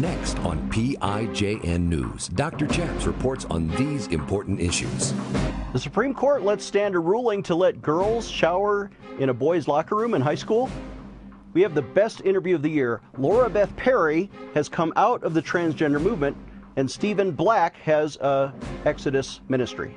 Next on PIJN News, Dr. Chaps reports on these important issues. The Supreme Court lets stand a ruling to let girls shower in a boys' locker room in high school. We have the best interview of the year. Laura Beth Perry has come out of the transgender movement, and Stephen Black has a Exodus ministry.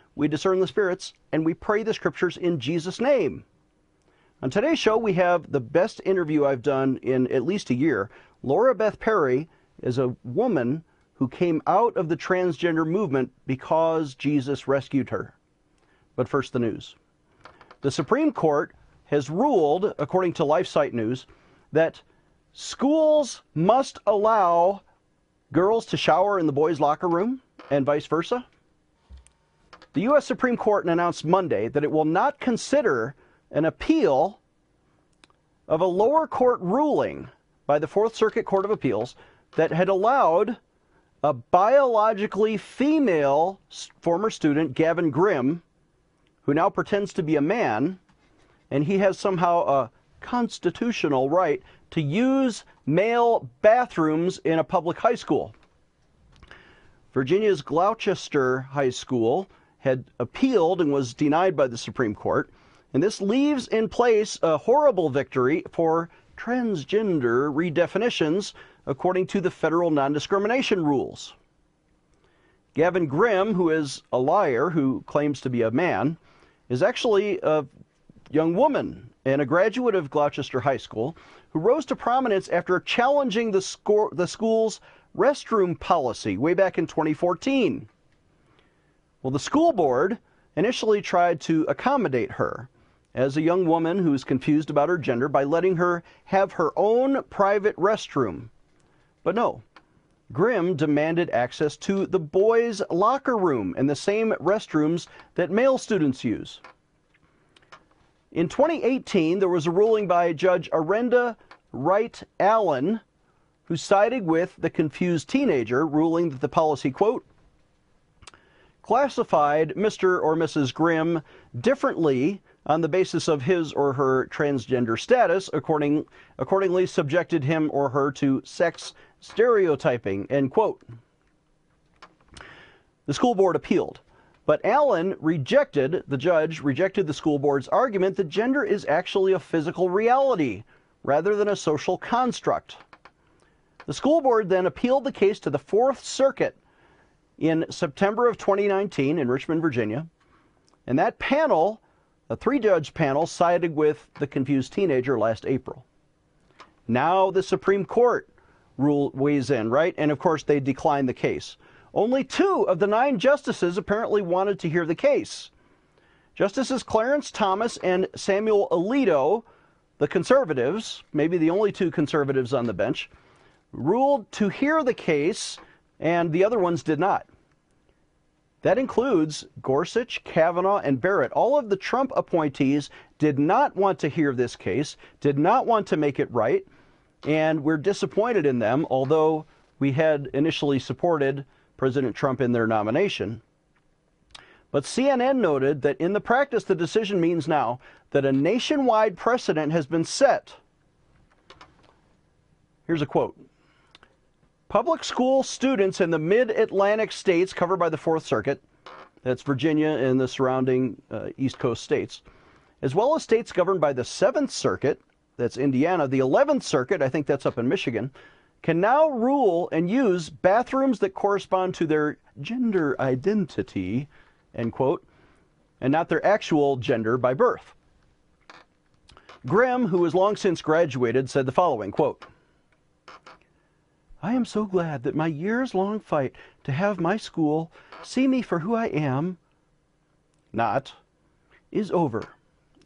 we discern the spirits, and we pray the scriptures in Jesus' name. On today's show, we have the best interview I've done in at least a year. Laura Beth Perry is a woman who came out of the transgender movement because Jesus rescued her. But first, the news. The Supreme Court has ruled, according to LifeSite News, that schools must allow girls to shower in the boys' locker room and vice versa. The U.S. Supreme Court announced Monday that it will not consider an appeal of a lower court ruling by the Fourth Circuit Court of Appeals that had allowed a biologically female former student, Gavin Grimm, who now pretends to be a man, and he has somehow a constitutional right to use male bathrooms in a public high school. Virginia's Gloucester High School had appealed and was denied by the Supreme Court. And this leaves in place a horrible victory for transgender redefinitions according to the federal non discrimination rules. Gavin Grimm, who is a liar who claims to be a man, is actually a young woman and a graduate of Gloucester High School who rose to prominence after challenging the, score, the school's restroom policy way back in 2014. Well, the school board initially tried to accommodate her as a young woman who was confused about her gender by letting her have her own private restroom. But no, Grimm demanded access to the boys' locker room and the same restrooms that male students use. In 2018, there was a ruling by Judge Arenda Wright Allen who sided with the confused teenager, ruling that the policy, quote, classified Mr. or Mrs. Grimm differently on the basis of his or her transgender status, according, accordingly subjected him or her to sex stereotyping, end quote. The school board appealed, but Allen rejected, the judge rejected the school board's argument that gender is actually a physical reality rather than a social construct. The school board then appealed the case to the Fourth Circuit in September of 2019 in Richmond, Virginia. And that panel, a three judge panel, sided with the confused teenager last April. Now the Supreme Court rule weighs in, right? And of course, they declined the case. Only two of the nine justices apparently wanted to hear the case. Justices Clarence Thomas and Samuel Alito, the conservatives, maybe the only two conservatives on the bench, ruled to hear the case, and the other ones did not. That includes Gorsuch, Kavanaugh, and Barrett. All of the Trump appointees did not want to hear this case, did not want to make it right, and we're disappointed in them, although we had initially supported President Trump in their nomination. But CNN noted that in the practice, the decision means now that a nationwide precedent has been set. Here's a quote Public school students in the mid Atlantic states covered by the Fourth Circuit, that's Virginia and the surrounding uh, East Coast states, as well as states governed by the Seventh Circuit, that's Indiana, the 11th Circuit, I think that's up in Michigan, can now rule and use bathrooms that correspond to their gender identity, end quote, and not their actual gender by birth. Grimm, who has long since graduated, said the following quote, I am so glad that my years long fight to have my school see me for who I am, not, is over.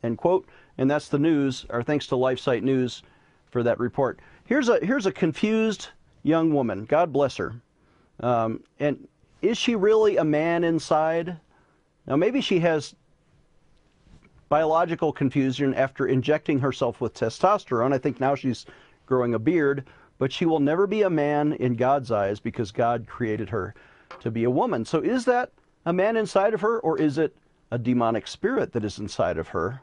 End quote. And that's the news, Our thanks to LifeSite News for that report. Here's a, here's a confused young woman. God bless her. Um, and is she really a man inside? Now, maybe she has biological confusion after injecting herself with testosterone. I think now she's growing a beard, but she will never be a man in God's eyes because God created her to be a woman. So is that a man inside of her, or is it a demonic spirit that is inside of her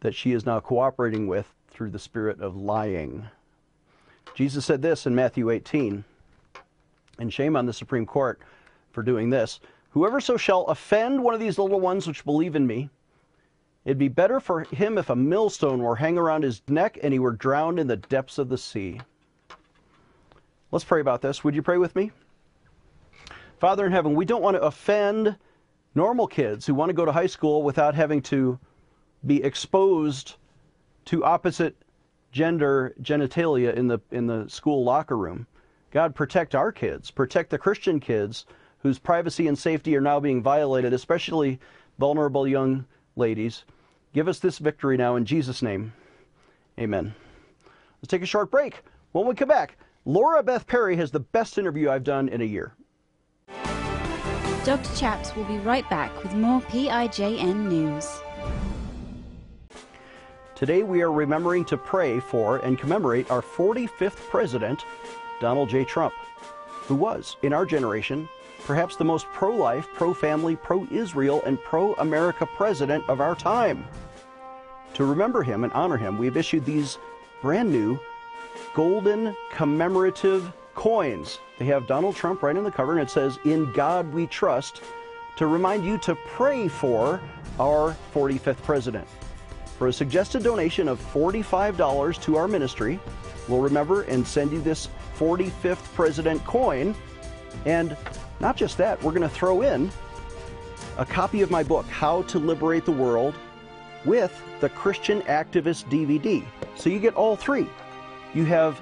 that she is now cooperating with through the spirit of lying? Jesus said this in Matthew 18, and shame on the Supreme Court for doing this. Whoever so shall offend one of these little ones which believe in me, it'd be better for him if a millstone were hang around his neck and he were drowned in the depths of the sea. Let's pray about this. Would you pray with me? Father in heaven, we don't want to offend normal kids who want to go to high school without having to be exposed to opposite gender genitalia in the in the school locker room. God protect our kids, protect the Christian kids whose privacy and safety are now being violated, especially vulnerable young ladies. Give us this victory now in Jesus' name. Amen. Let's take a short break. When we come back, Laura Beth Perry has the best interview I've done in a year. Dr. Chaps will be right back with more PIJN news. Today we are remembering to pray for and commemorate our 45th president, Donald J. Trump, who was, in our generation, perhaps the most pro life, pro family, pro Israel, and pro America president of our time. To remember him and honor him, we've issued these brand new golden commemorative coins. They have Donald Trump right in the cover, and it says, In God We Trust, to remind you to pray for our 45th president. For a suggested donation of $45 to our ministry, we'll remember and send you this 45th president coin. And not just that, we're going to throw in a copy of my book, How to Liberate the World, with the Christian Activist DVD. So you get all three. You have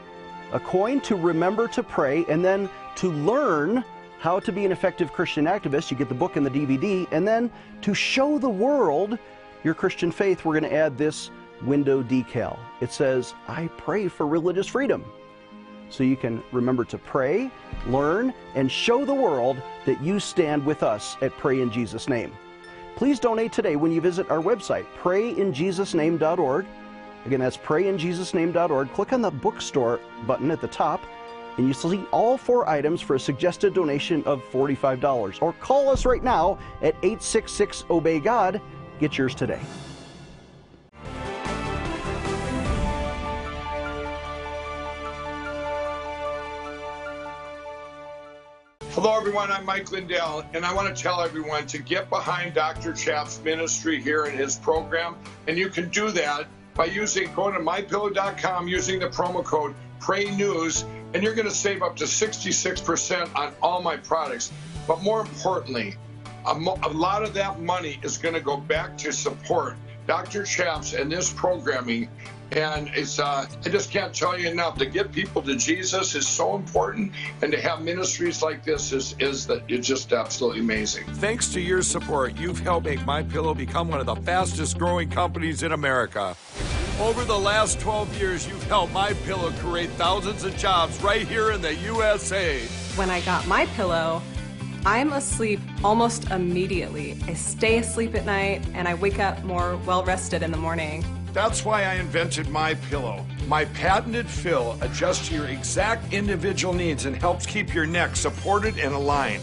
a coin to remember to pray, and then to learn how to be an effective Christian activist. You get the book and the DVD, and then to show the world your Christian faith, we're going to add this window decal. It says, I pray for religious freedom. So you can remember to pray, learn, and show the world that you stand with us at Pray in Jesus' Name. Please donate today when you visit our website, prayinjesusname.org. Again, that's prayinjesusname.org. Click on the bookstore button at the top, and you see all four items for a suggested donation of $45. Or call us right now at 866 Obey God. Get yours today. Hello, everyone. I'm Mike Lindell, and I want to tell everyone to get behind Dr. Chapp's ministry here in his program. And you can do that by using going to mypillow.com using the promo code Pray News, and you're going to save up to 66% on all my products. But more importantly, a, mo- a lot of that money is going to go back to support Dr. Chaps and this programming. And it's uh, I just can't tell you enough. To get people to Jesus is so important, and to have ministries like this is is that it's just absolutely amazing. Thanks to your support, you've helped make My Pillow become one of the fastest growing companies in America. Over the last 12 years, you've helped My Pillow create thousands of jobs right here in the USA. When I got my pillow, I'm asleep almost immediately. I stay asleep at night and I wake up more well rested in the morning. That's why I invented My Pillow. My patented fill adjusts to your exact individual needs and helps keep your neck supported and aligned.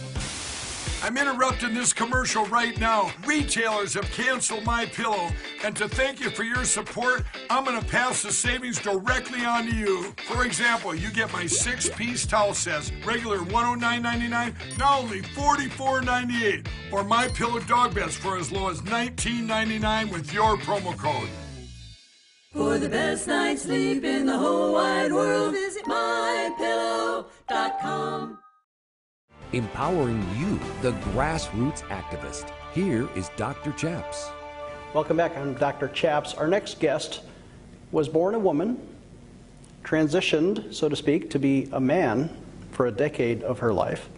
I'm interrupting this commercial right now. Retailers have canceled my pillow, and to thank you for your support, I'm going to pass the savings directly on to you. For example, you get my six-piece towel sets, regular $109.99, now only $44.98, or my pillow dog beds for as low as $19.99 with your promo code. For the best night's sleep in the whole wide world, visit mypillow.com. Empowering you, the grassroots activist. Here is Dr. Chaps. Welcome back. I'm Dr. Chaps. Our next guest was born a woman, transitioned, so to speak, to be a man for a decade of her life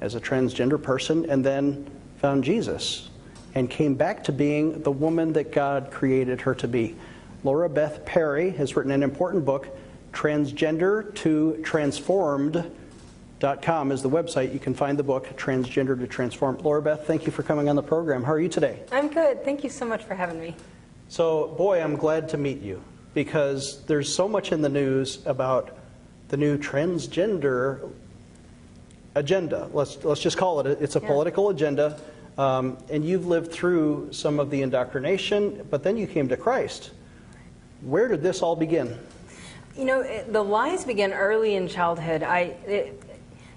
as a transgender person, and then found Jesus and came back to being the woman that God created her to be. Laura Beth Perry has written an important book transgender to transformed.com is the website. You can find the book, Transgender to Transformed. Laura Beth, thank you for coming on the program. How are you today? I'm good. Thank you so much for having me. So, boy, I'm glad to meet you because there's so much in the news about the new transgender agenda. Let's, let's just call it, it's a Yeah. political agenda. Um, and you've lived through some of the indoctrination, but then you came to Christ. Where did this all begin? You know, the lies begin early in childhood. I, it,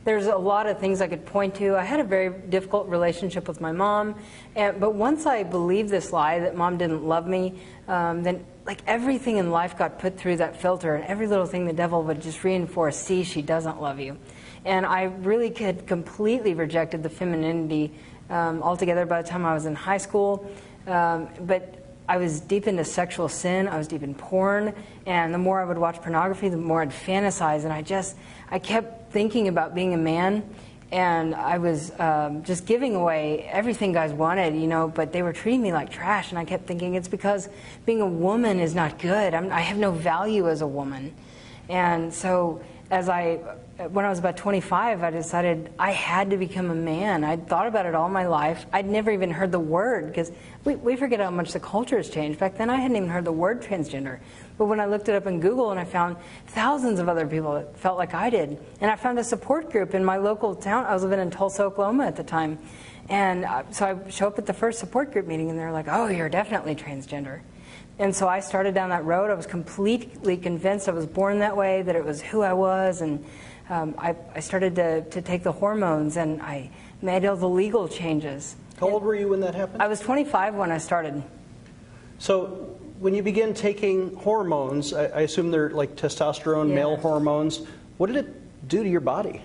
there's a lot of things I could point to. I had a very difficult relationship with my mom, and, but once I believed this lie that mom didn't love me, um, then like everything in life got put through that filter, and every little thing the devil would just reinforce. See, she doesn't love you, and I really had completely rejected the femininity um, altogether by the time I was in high school. Um, but I was deep into sexual sin. I was deep in porn, and the more I would watch pornography, the more I'd fantasize. And I just, I kept thinking about being a man, and I was um, just giving away everything guys wanted, you know. But they were treating me like trash, and I kept thinking it's because being a woman is not good. I'm, I have no value as a woman, and so as I, when I was about 25, I decided I had to become a man. I'd thought about it all my life. I'd never even heard the word because we, we forget how much the culture has changed. Back then, I hadn't even heard the word transgender. But when I looked it up in Google and I found thousands of other people that felt like I did, and I found a support group in my local town. I was living in Tulsa, Oklahoma at the time. And uh, so I show up at the first support group meeting, and they're like, oh, you're definitely transgender. And so I started down that road. I was completely convinced I was born that way, that it was who I was. And um, I, I started to, to take the hormones and I made all the legal changes. How old were you when that happened? I was 25 when I started. So, when you begin taking hormones, I, I assume they're like testosterone, male hormones. What did it do to your body?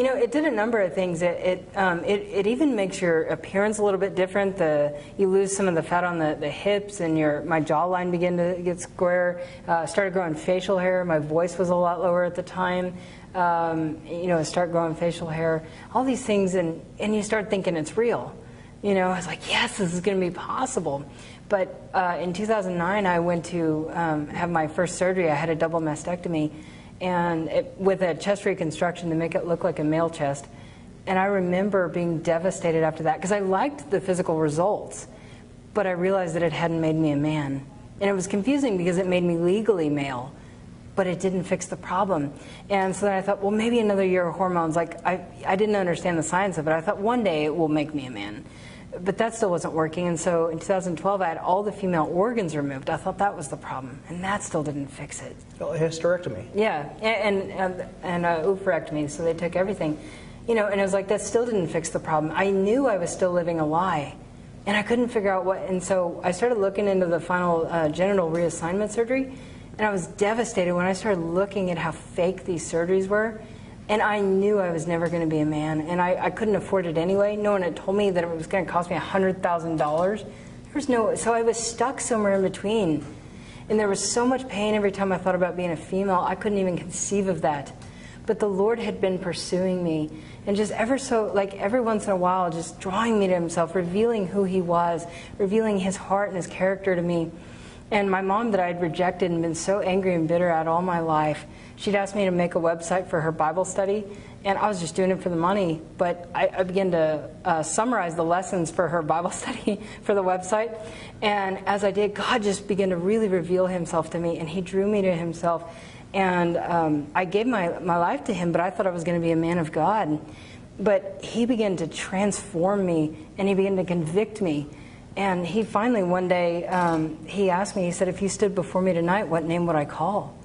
You know, it did a number of things. It it, um, it it even makes your appearance a little bit different. The you lose some of the fat on the, the hips, and your my jawline began to get square. Uh, started growing facial hair. My voice was a lot lower at the time. Um, you know, start growing facial hair. All these things, and and you start thinking it's real. You know, I was like, yes, this is going to be possible. But uh, in 2009, I went to um, have my first surgery. I had a double mastectomy, and it, with a chest reconstruction to make it look like a male chest. And I remember being devastated after that because I liked the physical results, but I realized that it hadn't made me a man. And it was confusing because it made me legally male, but it didn't fix the problem. And so then I thought, well, maybe another year of hormones. Like, I, I didn't understand the science of it. I thought one day it will make me a man. But that still wasn't working. And so in 2012, I had all the female organs removed. I thought that was the problem. And that still didn't fix it. Well, hysterectomy. Yeah, and and and uh, oophorectomy. So they took everything, you know. And it was like that still didn't fix the problem. I knew I was still living a lie, and I couldn't figure out what. And so I started looking into the final uh, genital reassignment surgery, and I was devastated when I started looking at how fake these surgeries were. And I knew I was never going to be a man, and I, I couldn't afford it anyway. No one had told me that it was going to cost me hundred thousand dollars. There was no, so I was stuck somewhere in between. And there was so much pain every time I thought about being a female, I couldn't even conceive of that. But the Lord had been pursuing me, and just ever so, like every once in a while, just drawing me to Himself, revealing who He was, revealing His heart and His character to me. And my mom, that I'd rejected and been so angry and bitter at all my life, she'd asked me to make a website for her Bible study, and I was just doing it for the money. But I, I began to uh, summarize the lessons for her Bible study for the website. And as I did, God just began to really reveal Himself to me, and He drew me to Himself. And um, I gave my, my life to Him, but I thought I was going to be a man of God. But He began to transform me, and He began to convict me. And He finally, one day, um, He asked me, He said, If you stood before me tonight, what name would I call?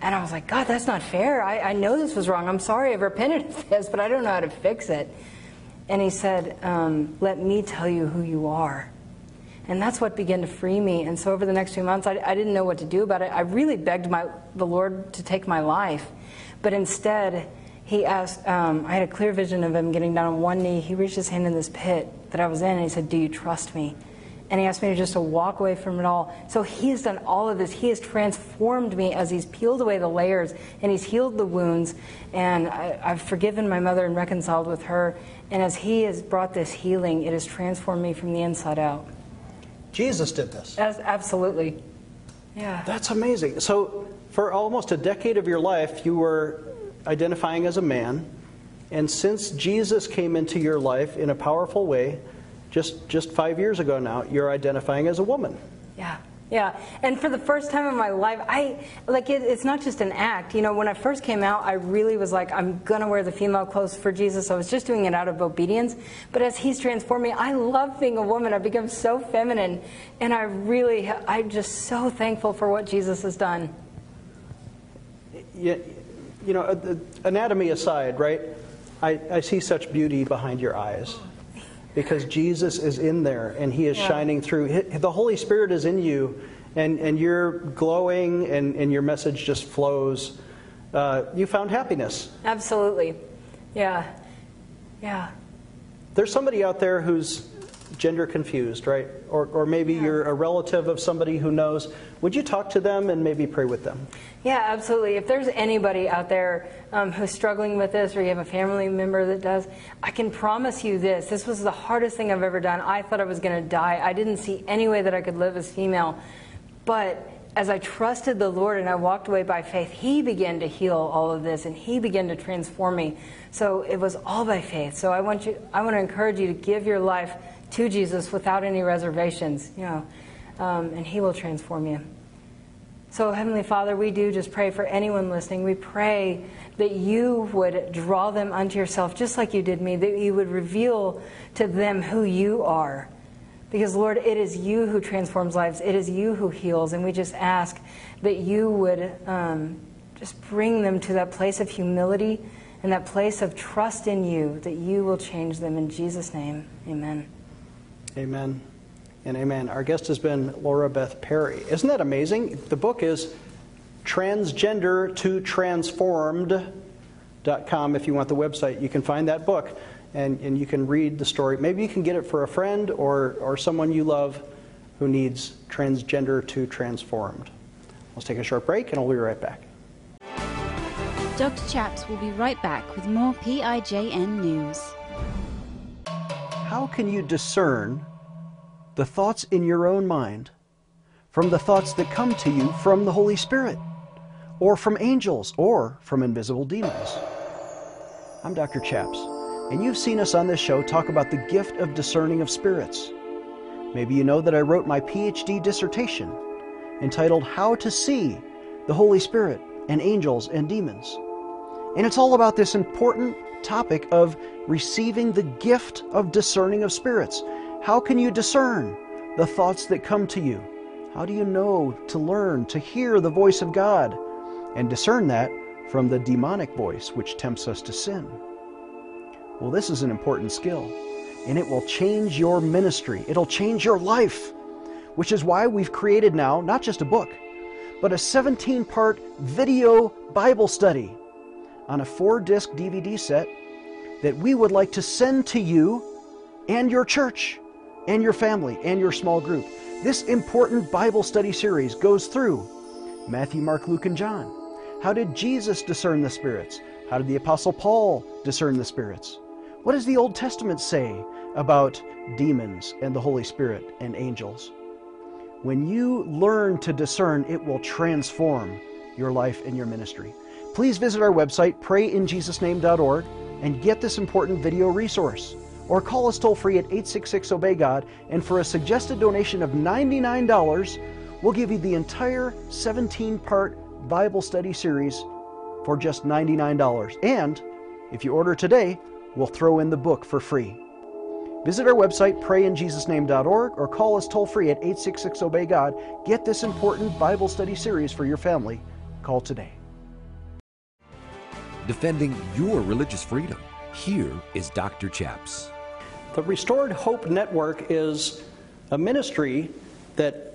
And I was like, God, that's not fair. I, I know this was wrong. I'm sorry I've repented of this, but I don't know how to fix it. And he said, um, Let me tell you who you are. And that's what began to free me. And so over the next few months, I, I didn't know what to do about it. I really begged my, the Lord to take my life. But instead, he asked, um, I had a clear vision of him getting down on one knee. He reached his hand in this pit that I was in, and he said, Do you trust me? And he asked me to just to walk away from it all. So he has done all of this. He has transformed me as he's peeled away the layers and he's healed the wounds. And I, I've forgiven my mother and reconciled with her. And as he has brought this healing, it has transformed me from the inside out. Jesus did this. As, absolutely. Yeah. That's amazing. So, for almost a decade of your life, you were identifying as a man. And since Jesus came into your life in a powerful way, just, just five years ago now, you're identifying as a woman. Yeah. Yeah, and for the first time in my life, I like it, it's not just an act. You know, when I first came out, I really was like, I'm gonna wear the female clothes for Jesus. I was just doing it out of obedience. But as He's transformed me, I love being a woman. I've become so feminine, and I really, I'm just so thankful for what Jesus has done. You, you know, uh, anatomy aside, right? I, I see such beauty behind your eyes because Jesus is in there and He is yeah. shining through. The Holy Spirit is in you, and, and you're glowing, and, and your message just flows. Uh, you found happiness. Absolutely. Yeah. Yeah. There's somebody out there who's gender confused, right? Or, or maybe yeah. you're a relative of somebody who knows. Would you talk to them and maybe pray with them? Yeah, absolutely. If there's anybody out there um, who's struggling with this, or you have a family member that does, I can promise you this. This was the hardest thing I've ever done. I thought I was going to die. I didn't see any way that I could live as female. But as I trusted the Lord and I walked away by faith, He began to heal all of this and He began to transform me. So it was all by faith. So I want you, I want to encourage you to give your life to Jesus without any reservations, you know, um, and He will transform you. So, Heavenly Father, we do just pray for anyone listening. We pray that you would draw them unto yourself, just like you did me, that you would reveal to them who you are. Because, Lord, it is you who transforms lives, it is you who heals, and we just ask that you would um, just bring them to that place of humility and that place of trust in you, that you will change them. In Jesus' name, amen. Amen and amen. Our guest has been Laura Beth Perry. Isn't that amazing? The book is Transgender to Transformed.com. If you want the website, you can find that book and, and you can read the story. Maybe you can get it for a friend or, or someone you love who needs transgender to transformed. Let's take a short break and I'll be right back. Dr. Chaps will be right back with more PIJN news. How can you discern the thoughts in your own mind from the thoughts that come to you from the Holy Spirit, or from angels, or from invisible demons? I'm Dr. Chaps, and you've seen us on this show talk about the gift of discerning of spirits. Maybe you know that I wrote my PhD dissertation entitled How to See the Holy Spirit and Angels and Demons. And it's all about this important topic of receiving the gift of discerning of spirits. How can you discern the thoughts that come to you? How do you know to learn to hear the voice of God and discern that from the demonic voice which tempts us to sin? Well, this is an important skill, and it will change your ministry. It'll change your life, which is why we've created now not just a book, but a 17 part video Bible study on a four disc DVD set that we would like to send to you and your church and your family and your small group. This important Bible study series goes through Matthew, Mark, Luke, and John. How did Jesus discern the spirits? How did the Apostle Paul discern the spirits? What does the Old Testament say about demons and the Holy Spirit and angels? When you learn to discern, it will transform your life and your ministry. Please visit our website, prayinjesusname.org, and get this important video resource. Or call us toll free at 866 Obey God, and for a suggested donation of $99, we'll give you the entire 17 part Bible study series for just $99. And if you order today, we'll throw in the book for free. Visit our website, prayinjesusname.org, or call us toll free at 866 Obey God. Get this important Bible study series for your family. Call today defending your religious freedom. Here is Dr. Chaps. The Restored Hope Network is a ministry that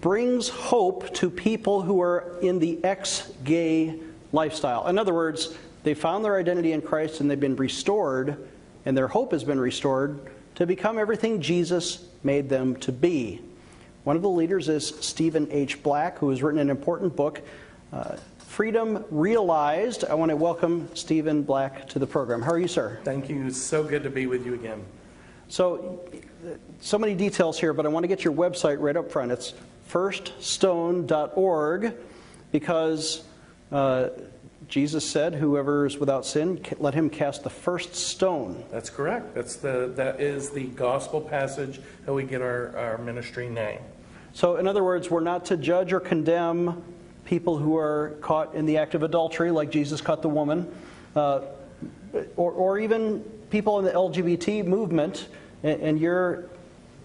brings hope to people who are in the ex gay lifestyle. In other words, they found their identity in Christ and they've been restored, and their hope has been restored to become everything Jesus made them to be. One of the leaders is Stephen H. Black, who has written an important book. Uh, Freedom Realized. I want to welcome Stephen Black to the program. How are you, sir? Thank you. It's so good to be with you again. So, so many details here, but I want to get your website right up front. It's firststone.org. because uh, Jesus said, "Whoever is without sin, let him cast the first stone." That's correct. That's the that is the gospel passage that we get our, our ministry name. So, in other words, we're not to judge or condemn people who are caught in the act of adultery, like Jesus caught the woman, uh, or, or even people in the LGBT movement, and, and you're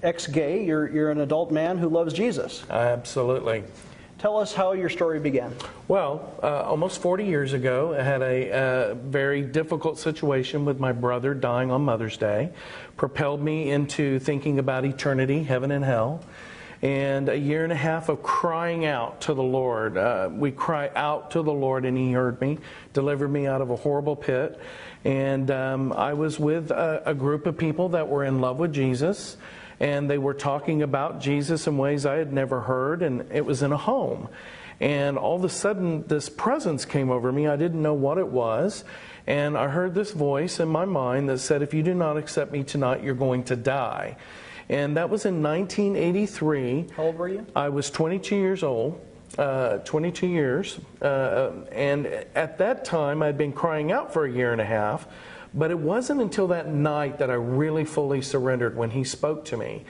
ex gay, you're, you're an adult man who loves Jesus. Absolutely. Tell us how your story began. Well, uh, almost 40 years ago, I had a uh, very difficult situation with my brother dying on Mother's Day, propelled me into thinking about eternity, heaven and hell, and a year and a half of crying out to the Lord. Uh, we cry out to the Lord, and He heard me, delivered me out of a horrible pit. And um, I was with a, a group of people that were in love with Jesus and they were talking about Jesus in ways I had never heard, and it was in a home. And all of a sudden, this presence came over me. I didn't know what it was. And I heard this voice in my mind that said, If you do not accept me tonight, you're going to die. And that was in 1983. How old were you? I was 22 years old. Uh, 22 years. Uh, and at that time, I'd been crying out for a year and a half. But it wasn't until that night that I really fully surrendered when he spoke to me.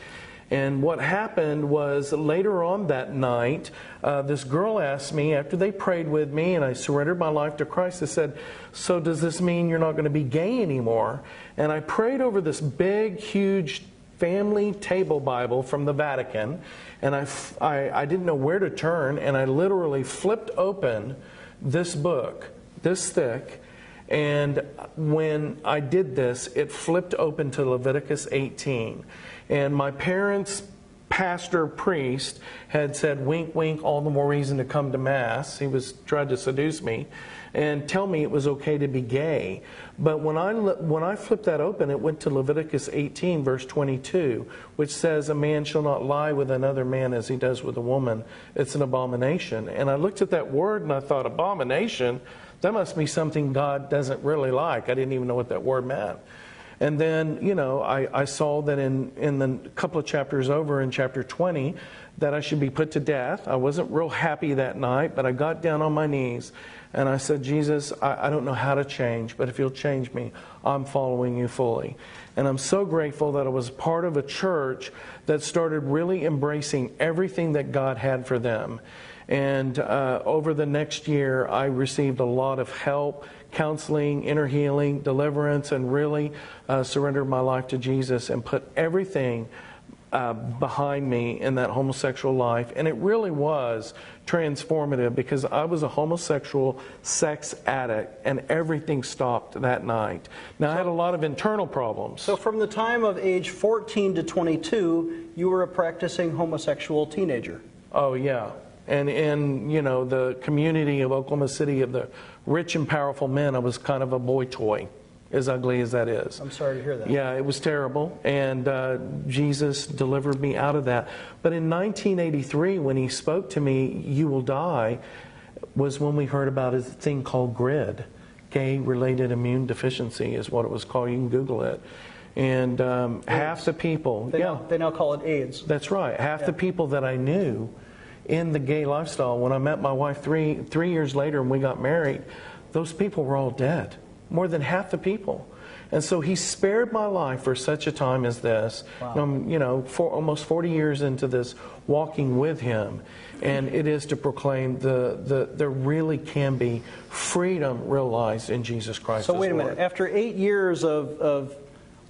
And what happened was later on that night, uh, this girl asked me, after they prayed with me and I surrendered my life to Christ, they said, So does this mean you're not going to be gay anymore? And I prayed over this big, huge family table Bible from the Vatican, and I, I, I didn't know where to turn, and I literally flipped open this book, this thick, and when I did this, it flipped open to Leviticus 18. And my parents, pastor, priest, had said, wink, wink, all the more reason to come to Mass. He was trying to seduce me and tell me it was okay to be gay. But when I, when I flipped that open, it went to Leviticus 18, verse 22, which says, A man shall not lie with another man as he does with a woman. It's an abomination. And I looked at that word and I thought, Abomination? That must be something God doesn't really like. I didn't even know what that word meant. And then, you know, I, I saw that in, in the couple of chapters over in chapter 20 that I should be put to death. I wasn't real happy that night, but I got down on my knees and I said, Jesus, I, I don't know how to change, but if you'll change me, I'm following you fully. And I'm so grateful that I was part of a church that started really embracing everything that God had for them. And uh, over the next year, I received a lot of help, counseling, inner healing, deliverance, and really uh, surrendered my life to Jesus and put everything uh, behind me in that homosexual life. And it really was transformative because I was a homosexual sex addict and everything stopped that night. Now, I had a lot of internal problems. So, from the time of age 14 to 22, you were a practicing homosexual teenager. Oh, yeah. And in, you know, the community of Oklahoma City of the rich and powerful men, I was kind of a boy toy, as ugly as that is. I'm sorry to hear that. Yeah, it was terrible. And uh, Jesus delivered me out of that. But in 1983, when he spoke to me, You will die, was when we heard about a thing called GRID. Gay related immune deficiency is what it was called. You can Google it. And um, half the people, They, yeah, now, they now call it AIDS. that's right. Half the people that I knew in the gay lifestyle, when I met my wife three three years later and we got married, those people were all dead. More than half the people. And so he spared my life for such a time as this. I'm, you know, for almost 40 years into this walking with him. And it is to proclaim the, the there really can be freedom realized in Jesus Christ. So wait a Lord. minute. After eight years of, of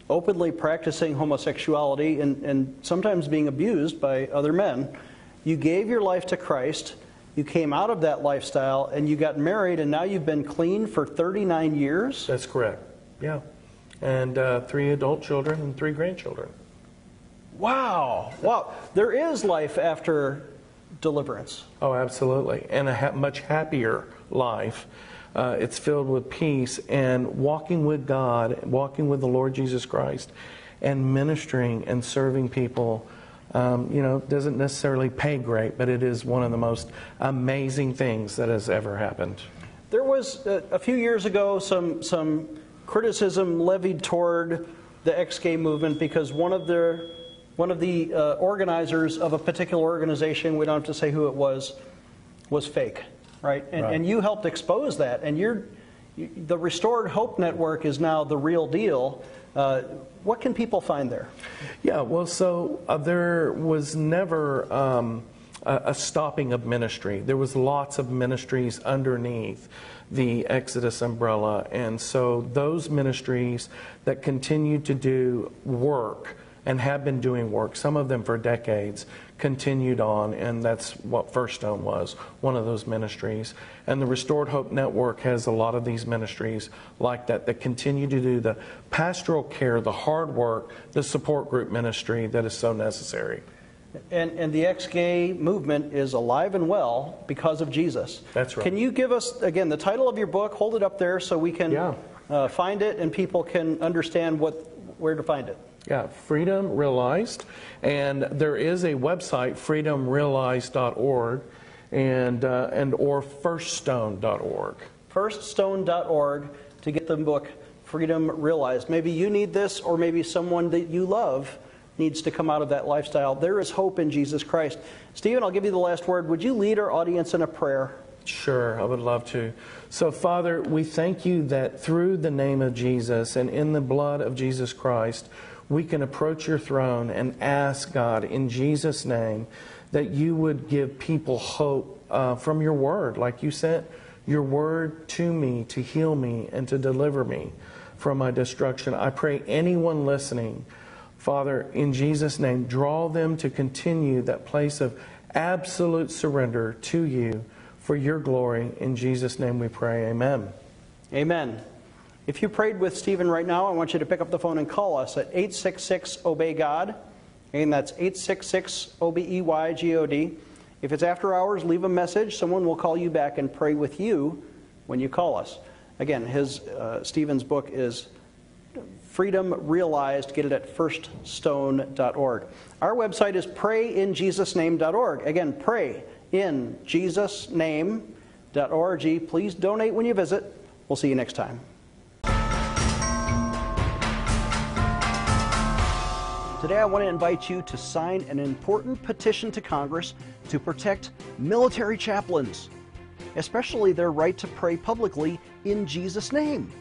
openly practicing homosexuality and, and sometimes being abused by other men, you gave your life to Christ. You came out of that lifestyle and you got married, and now you've been clean for 39 years. That's correct. Yeah. And uh, three adult children and three grandchildren. Wow. Wow. There is life after deliverance. Oh, absolutely. And a ha- much happier life. Uh, it's filled with peace and walking with God, walking with the Lord Jesus Christ, and ministering and serving people. Um, you know, doesn't necessarily pay great, but it is one of the most amazing things that has ever happened. There was uh, a few years ago some some criticism levied toward the ex-gay movement because one of the one of the uh, organizers of a particular organization, we don't have to say who it was, was fake. right? And, Right. and you helped expose that. And you're, you, the Restored Hope Network is now the real deal. Uh, what can people find there? Yeah, well, so uh, there was never um, a, a stopping of ministry. There was lots of ministries underneath the Exodus umbrella, and so those ministries that continue to do work and have been doing work, some of them for decades, continued on, and that's what First Stone was, one of those ministries. And the Restored Hope Network has a lot of these ministries like that that continue to do the pastoral care, the hard work, the support group ministry that is so necessary. And, and the ex gay movement is alive and well because of Jesus. That's right. Can you give us, again, the title of your book? Hold it up there so we can Yeah. uh, find it and people can understand what, where to find it. Yeah, Freedom Realized. And there is a website, freedomrealized.org, and, uh, and or firststone.org. Firststone.org to get the book Freedom Realized. Maybe you need this, or maybe someone that you love needs to come out of that lifestyle. There is hope in Jesus Christ. Stephen, I'll give you the last word. Would you lead our audience in a prayer? Sure, I would love to. So, Father, we thank you that through the name of Jesus and in the blood of Jesus Christ, we can approach your throne and ask God in Jesus' name that you would give people hope uh, from your word, like you sent your word to me to heal me and to deliver me from my destruction. I pray anyone listening, Father, in Jesus' name, draw them to continue that place of absolute surrender to you for your glory. In Jesus' name we pray. Amen. Amen. If you prayed with Stephen right now, I want you to pick up the phone and call us at 866 Obey God. And that's 866 O B E Y G O D. If it's after hours, leave a message. Someone will call you back and pray with you when you call us. Again, his uh, Stephen's book is Freedom Realized. Get it at firststone.org. Our website is prayinjesusname.org. Again, pray in Please donate when you visit. We'll see you next time. Today, I want to invite you to sign an important petition to Congress to protect military chaplains, especially their right to pray publicly in Jesus' name.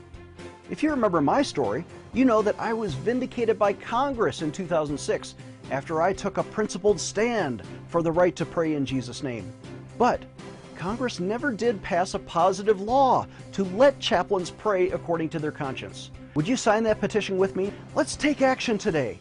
If you remember my story, you know that I was vindicated by Congress in 2006 after I took a principled stand for the right to pray in Jesus' name. But Congress never did pass a positive law to let chaplains pray according to their conscience. Would you sign that petition with me? Let's take action today.